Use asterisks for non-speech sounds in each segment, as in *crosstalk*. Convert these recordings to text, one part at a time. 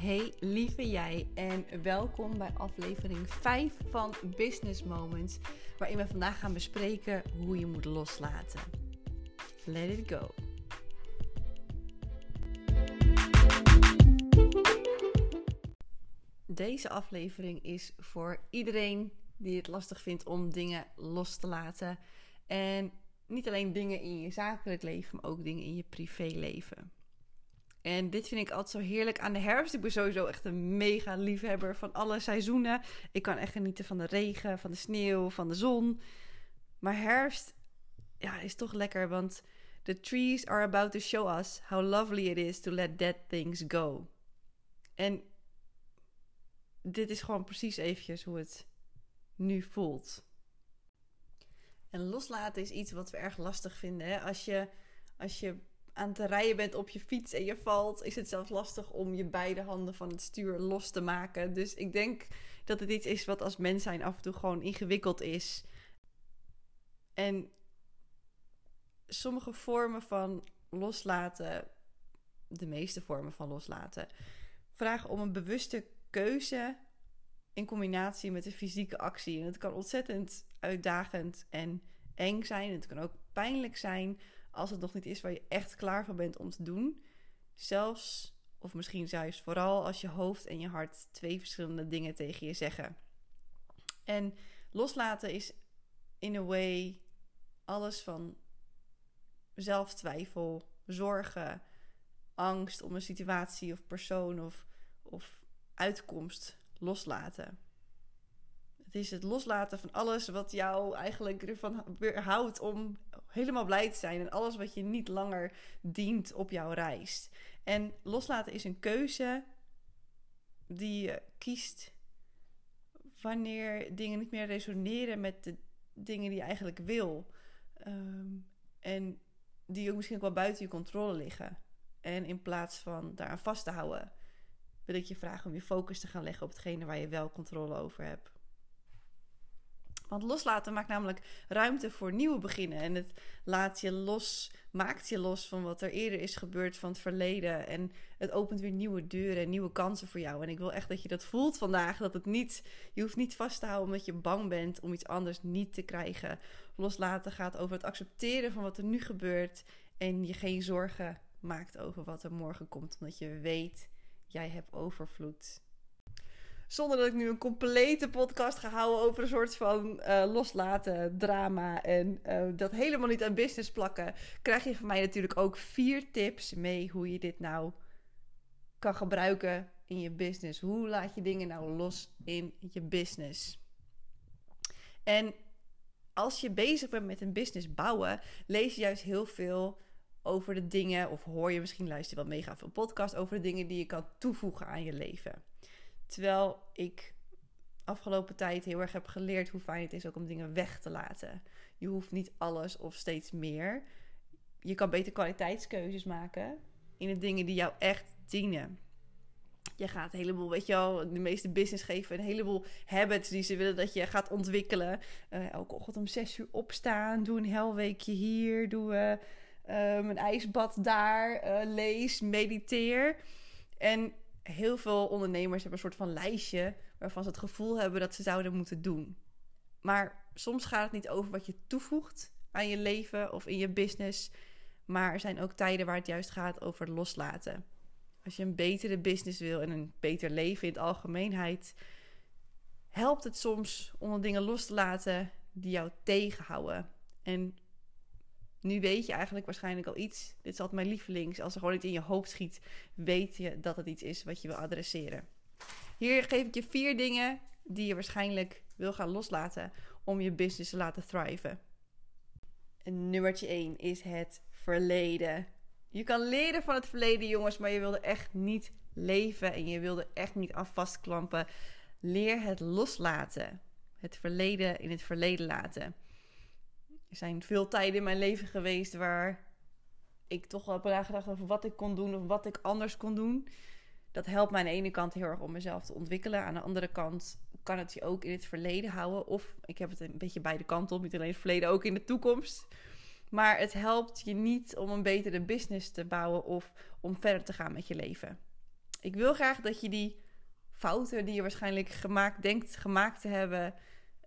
Hey lieve jij en welkom bij aflevering 5 van Business Moments, waarin we vandaag gaan bespreken hoe je moet loslaten. Let it go. Deze aflevering is voor iedereen die het lastig vindt om dingen los te laten. En niet alleen dingen in je zakelijk leven, maar ook dingen in je privéleven. En dit vind ik altijd zo heerlijk aan de herfst. Ik ben sowieso echt een mega liefhebber van alle seizoenen. Ik kan echt genieten van de regen, van de sneeuw, van de zon. Maar herfst ja, is toch lekker, want the trees are about to show us how lovely it is to let dead things go. En dit is gewoon precies eventjes hoe het nu voelt. En loslaten is iets wat we erg lastig vinden. Hè? Als, je, als je aan het rijden bent op je fiets en je valt, is het zelfs lastig om je beide handen van het stuur los te maken. Dus ik denk dat het iets is wat als mens zijn af en toe gewoon ingewikkeld is. En sommige vormen van loslaten, de meeste vormen van loslaten, vragen om een bewuste keuze in combinatie met een fysieke actie. En het kan ontzettend uitdagend en eng zijn. Het kan ook pijnlijk zijn als het nog niet is waar je echt klaar voor bent om te doen. Zelfs, of misschien zelfs vooral als je hoofd en je hart twee verschillende dingen tegen je zeggen. En loslaten is in a way alles van zelftwijfel, zorgen, angst om een situatie of persoon of, of uitkomst loslaten. Het is het loslaten van alles wat jou eigenlijk ervan weerhoudt om helemaal blij te zijn. En alles wat je niet langer dient op jouw reis. En loslaten is een keuze die je kiest wanneer dingen niet meer resoneren met de dingen die je eigenlijk wil. Ehm, en die ook misschien ook wel buiten je controle liggen. En in plaats van daaraan vast te houden, wil ik je vragen om je focus te gaan leggen op hetgene waar je wel controle over hebt. Want loslaten maakt namelijk ruimte voor nieuwe beginnen. En het laat je los, maakt je los van wat er eerder is gebeurd van het verleden. En het opent weer nieuwe deuren en nieuwe kansen voor jou. En ik wil echt dat je dat voelt vandaag. Dat het niet, je hoeft niet vast te houden omdat je bang bent om iets anders niet te krijgen. Loslaten gaat over het accepteren van wat er nu gebeurt. En je geen zorgen maakt over wat er morgen komt. Omdat je weet, jij hebt overvloed. Zonder dat ik nu een complete podcast ga houden over een soort van uh, loslaten, drama en uh, dat helemaal niet aan business plakken, krijg je van mij natuurlijk ook vier tips mee hoe je dit nou kan gebruiken in je business. Hoe laat je dingen nou los in je business? En als je bezig bent met een business bouwen, lees je juist heel veel over de dingen, of hoor je misschien luister je wel mega veel podcast over de dingen die je kan toevoegen aan je leven. Terwijl ik afgelopen tijd heel erg heb geleerd hoe fijn het is ook om dingen weg te laten. Je hoeft niet alles of steeds meer. Je kan beter kwaliteitskeuzes maken in de dingen die jou echt dienen. Je gaat een heleboel, weet je wel, de meeste business geven een heleboel habits die ze willen dat je gaat ontwikkelen. Uh, elke ochtend om zes uur opstaan, doe een helweekje hier, doe uh, um, een ijsbad daar, lees, mediteer. En heel veel ondernemers hebben een soort van lijstje waarvan ze het gevoel hebben dat ze zouden moeten doen. Maar soms gaat het niet over wat je toevoegt aan je leven of in je business. Maar er zijn ook tijden waar het juist gaat over loslaten. Als je een betere business wil en een beter leven in het algemeenheid, helpt het soms om dingen los te laten die jou tegenhouden. En nu weet je eigenlijk waarschijnlijk al iets. Dit is altijd mijn lievelings. Als er gewoon iets in je hoofd schiet, weet je dat het iets is wat je wil adresseren. Hier geef ik je vier dingen die je waarschijnlijk wil gaan loslaten om je business te laten thriven. En nummertje 1 is het verleden. Je kan leren van het verleden, jongens, maar je wilde echt niet leven en je wilde echt niet aan vastklampen. Leer het loslaten. Het verleden in het verleden laten. Er zijn veel tijden in mijn leven geweest waar ik toch wel heb nagedacht over wat ik kon doen of wat ik anders kon doen. Dat helpt mij aan de ene kant heel erg om mezelf te ontwikkelen. Aan de andere kant kan het je ook in het verleden houden. Of ik heb het een beetje beide kanten op. Niet alleen het verleden, ook in de toekomst. Maar het helpt je niet om een betere business te bouwen of om verder te gaan met je leven. Ik wil graag dat je die fouten die je waarschijnlijk gemaakt, denkt gemaakt te hebben,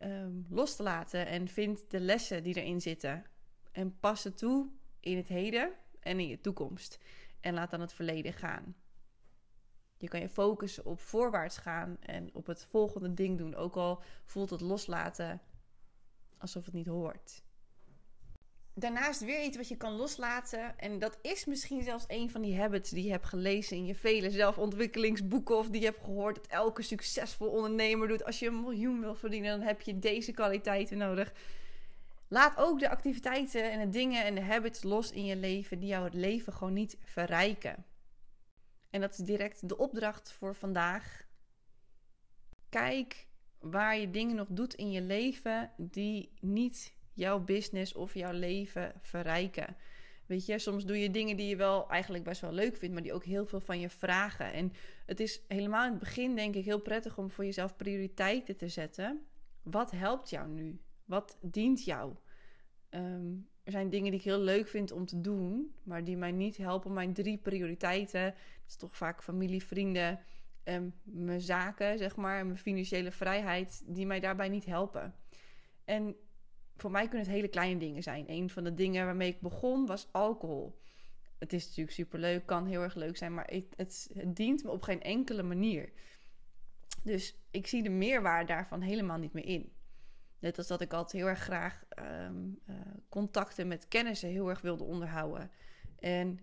ehm, los te laten. En vindt de lessen die erin zitten. En pas toe in het heden en in je toekomst. En laat dan het verleden gaan. Je kan je focussen op voorwaarts gaan en op het volgende ding doen. Ook al voelt het loslaten alsof het niet hoort. Daarnaast weer iets wat je kan loslaten. En dat is misschien zelfs een van die habits die je hebt gelezen in je vele zelfontwikkelingsboeken. Of die je hebt gehoord dat elke succesvol ondernemer doet. Als je een miljoen wil verdienen, dan heb je deze kwaliteiten nodig. Laat ook de activiteiten en de dingen en de habits los in je leven die jou het leven gewoon niet verrijken. En dat is direct de opdracht voor vandaag. Kijk waar je dingen nog doet in je leven die niet jouw business of jouw leven verrijken. Weet je, soms doe je dingen die je wel eigenlijk best wel leuk vindt, maar die ook heel veel van je vragen. En het is helemaal in het begin, denk ik, heel prettig om voor jezelf prioriteiten te zetten. Wat helpt jou nu? Wat dient jou? Ehm, er zijn dingen die ik heel leuk vind om te doen, maar die mij niet helpen. Mijn drie prioriteiten, dat is toch vaak familie, vrienden, en mijn zaken, zeg maar, mijn financiële vrijheid, die mij daarbij niet helpen. En voor mij kunnen het hele kleine dingen zijn. Een van de dingen waarmee ik begon was alcohol. Het is natuurlijk superleuk, kan heel erg leuk zijn, maar het, het, dient me op geen enkele manier. Dus ik zie de meerwaarde daarvan helemaal niet meer in. Net als dat ik altijd heel erg graag ehm, eh, contacten met kennissen heel erg wilde onderhouden. En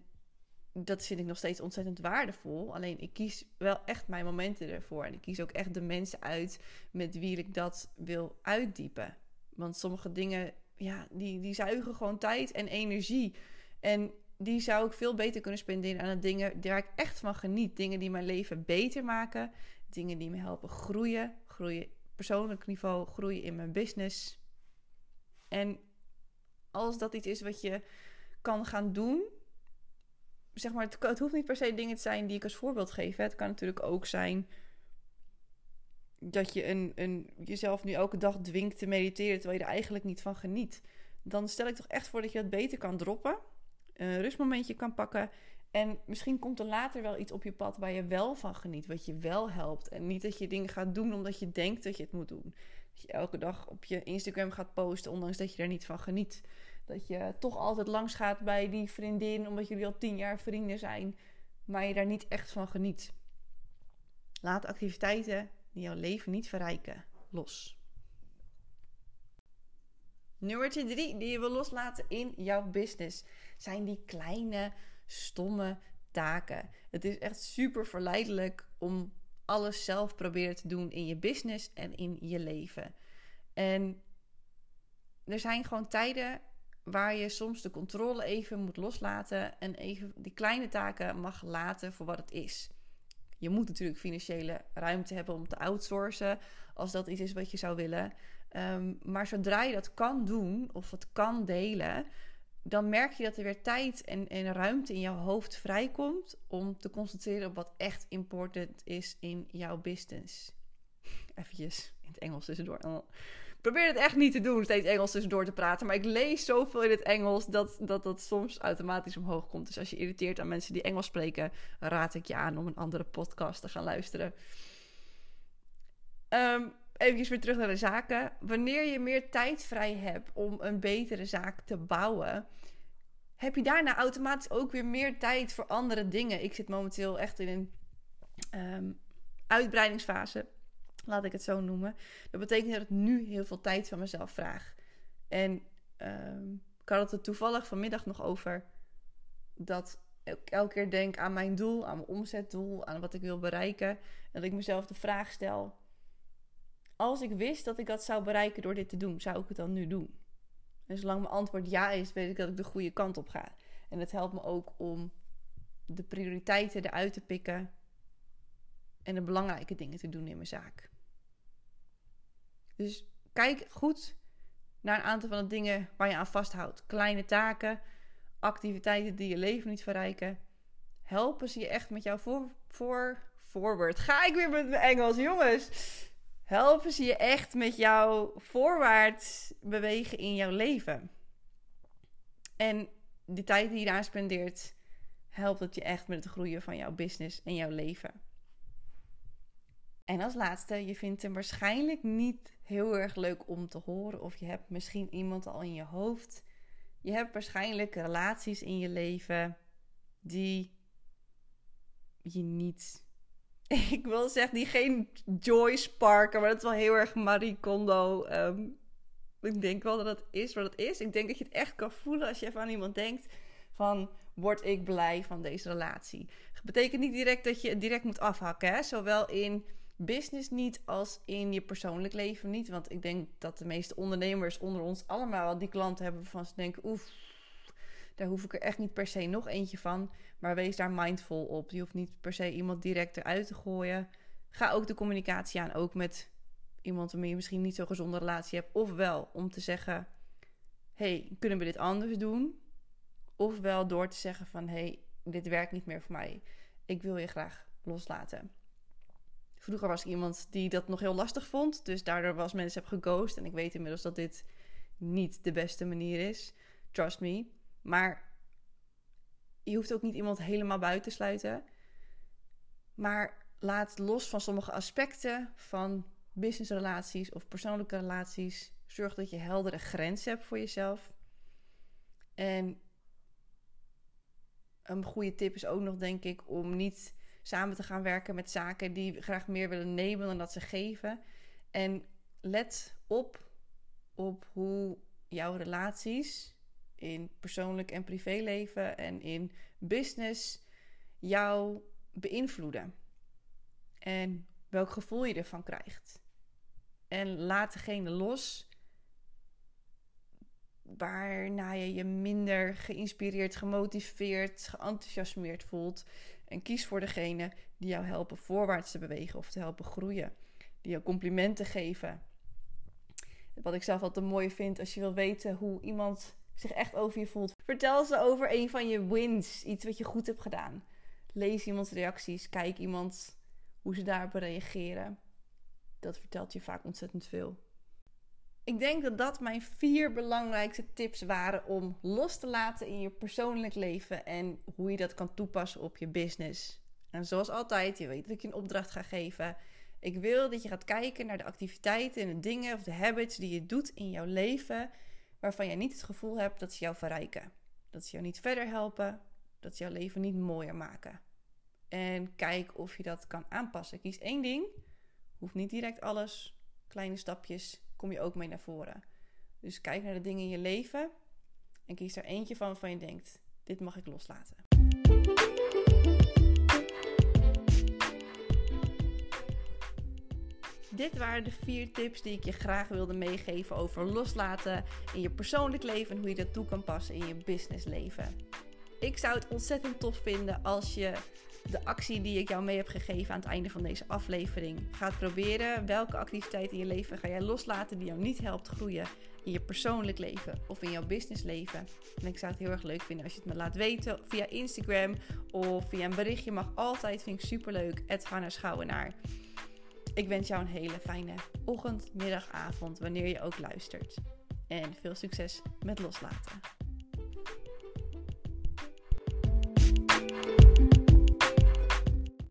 dat vind ik nog steeds ontzettend waardevol. Alleen ik kies wel echt mijn momenten ervoor. En ik kies ook echt de mensen uit met wie ik dat wil uitdiepen. Want sommige dingen, ja, die, die zuigen gewoon tijd en energie. En die zou ik veel beter kunnen spenderen aan de dingen waar ik echt van geniet. Dingen die mijn leven beter maken. Dingen die me helpen groeien. Groeien persoonlijk niveau, groeien in mijn business. En als dat iets is wat je kan gaan doen, zeg maar, het, het, hoeft niet per se dingen te zijn die ik als voorbeeld geef. Hè. Het kan natuurlijk ook zijn dat je een, een, jezelf nu elke dag dwingt te mediteren terwijl je er eigenlijk niet van geniet. Dan stel ik toch echt voor dat je dat beter kan droppen, een rustmomentje kan pakken en misschien komt er later wel iets op je pad waar je wel van geniet, wat je wel helpt. En niet dat je dingen gaat doen omdat je denkt dat je het moet doen. Dat je elke dag op je Instagram gaat posten, ondanks dat je er niet van geniet. Dat je toch altijd langs gaat bij die vriendin, omdat jullie al tien jaar vrienden zijn, maar je daar niet echt van geniet. Laat activiteiten die jouw leven niet verrijken los. Nummertje drie die je wil loslaten in jouw business zijn die kleine stomme taken. Het is echt super verleidelijk om alles zelf proberen te doen in je business en in je leven. En er zijn gewoon tijden waar je soms de controle even moet loslaten en even die kleine taken mag laten voor wat het is. Je moet natuurlijk financiële ruimte hebben om te outsourcen als dat iets is wat je zou willen. Um, maar zodra je dat kan doen of het kan delen, dan merk je dat er weer tijd en, en ruimte in jouw hoofd vrijkomt om te concentreren op wat echt important is in jouw business. Eventjes in het Engels tussendoor. Probeer het echt niet te doen, steeds Engels tussendoor te praten. Maar ik lees zoveel in het Engels dat, dat dat soms automatisch omhoog komt. Dus als je irriteert aan mensen die Engels spreken, raad ik je aan om een andere podcast te gaan luisteren. Um, even weer terug naar de zaken. Wanneer je meer tijd vrij hebt om een betere zaak te bouwen, heb je daarna automatisch ook weer meer tijd voor andere dingen. Ik zit momenteel echt in een um, uitbreidingsfase, laat ik het zo noemen. Dat betekent dat ik nu heel veel tijd van mezelf vraag. En um, ik had het er toevallig vanmiddag nog over dat ik elke keer denk aan mijn doel, aan mijn omzetdoel, aan wat ik wil bereiken. En dat ik mezelf de vraag stel: als ik wist dat ik dat zou bereiken door dit te doen, zou ik het dan nu doen? En zolang mijn antwoord ja is, weet ik dat ik de goede kant op ga. En het helpt me ook om de prioriteiten eruit te pikken en de belangrijke dingen te doen in mijn zaak. Dus kijk goed naar een aantal van de dingen waar je aan vasthoudt. Kleine taken, activiteiten die je leven niet verrijken. Helpen ze je echt met jouw voor, voor. Ga ik weer met mijn Engels, jongens helpen ze je echt met jou voorwaarts bewegen in jouw leven. En die tijd die je daar spendeert, helpt het je echt met het groeien van jouw business en jouw leven. En als laatste, je vindt hem waarschijnlijk niet heel erg leuk om te horen. Of je hebt misschien iemand al in je hoofd. Je hebt waarschijnlijk relaties in je leven die je niet. *laughs* Ik wil zeggen, die geen joy sparken, maar dat is wel heel erg Marie Kondo. Ehm, ik denk wel dat het is wat het is. Ik denk dat je het echt kan voelen als je even aan iemand denkt van word ik blij van deze relatie. Dat betekent niet direct dat je het direct moet afhakken, hè? zowel in business niet als in je persoonlijk leven niet. Want ik denk dat de meeste ondernemers onder ons allemaal die klanten hebben waarvan ze denken: oef, daar hoef ik er echt niet per se nog eentje van. Maar wees daar mindful op. Je hoeft niet per se iemand direct eruit te gooien. Ga ook de communicatie aan, ook met iemand waarmee je misschien niet zo'n gezonde relatie hebt. Ofwel om te zeggen: hey, kunnen we dit anders doen? Ofwel door te zeggen van: hey, dit werkt niet meer voor mij. Ik wil je graag loslaten. Vroeger was ik iemand die dat nog heel lastig vond. Dus daardoor was mensen heb geghost. En ik weet inmiddels dat dit niet de beste manier is. Trust me. Maar je hoeft ook niet iemand helemaal buiten te sluiten. Maar laat los van sommige aspecten van businessrelaties of persoonlijke relaties. Zorg dat je heldere grenzen hebt voor jezelf. En een goede tip is ook nog, denk ik, om niet samen te gaan werken met zaken die graag meer willen nemen dan dat ze geven. En let op op hoe jouw relaties in persoonlijk en privéleven en in business jou beïnvloeden. En welk gevoel je ervan krijgt. En laat degene los waarna je je minder geïnspireerd, gemotiveerd, geenthousiasmeerd voelt. En kies voor degene die jou helpen voorwaarts te bewegen of te helpen groeien. Die jou complimenten geven. Wat ik zelf altijd mooi vind als je wil weten hoe iemand zich echt over je voelt. Vertel ze over een van je wins, iets wat je goed hebt gedaan. Lees iemands reacties, kijk iemand hoe ze daarop reageren. Dat vertelt je vaak ontzettend veel. Ik denk dat dat mijn vier belangrijkste tips waren om los te laten in je persoonlijk leven en hoe je dat kan toepassen op je business. En zoals altijd, je weet dat ik je een opdracht ga geven. Ik wil dat je gaat kijken naar de activiteiten en de dingen of de habits die je doet in jouw leven, waarvan je niet het gevoel hebt dat ze jou verrijken. Dat ze jou niet verder helpen, dat ze jouw leven niet mooier maken. En kijk of je dat kan aanpassen. Kies één ding, hoeft niet direct alles, kleine stapjes kom je ook mee naar voren. Dus kijk naar de dingen in je leven en kies er eentje van waarvan je denkt: dit mag ik loslaten. Dit waren de vier tips die ik je graag wilde meegeven over loslaten in je persoonlijk leven en hoe je dat toe kan passen in je businessleven. Ik zou het ontzettend tof vinden als je de actie die ik jou mee heb gegeven aan het einde van deze aflevering gaat proberen. Welke activiteit in je leven ga jij loslaten die jou niet helpt groeien in je persoonlijk leven of in jouw businessleven? En ik zou het heel erg leuk vinden als je het me laat weten via Instagram of via een berichtje. Mag altijd, vind ik superleuk. Het Hanna Schouwenaar. Ik wens jou een hele fijne ochtend, middag, avond, wanneer je ook luistert. En veel succes met loslaten.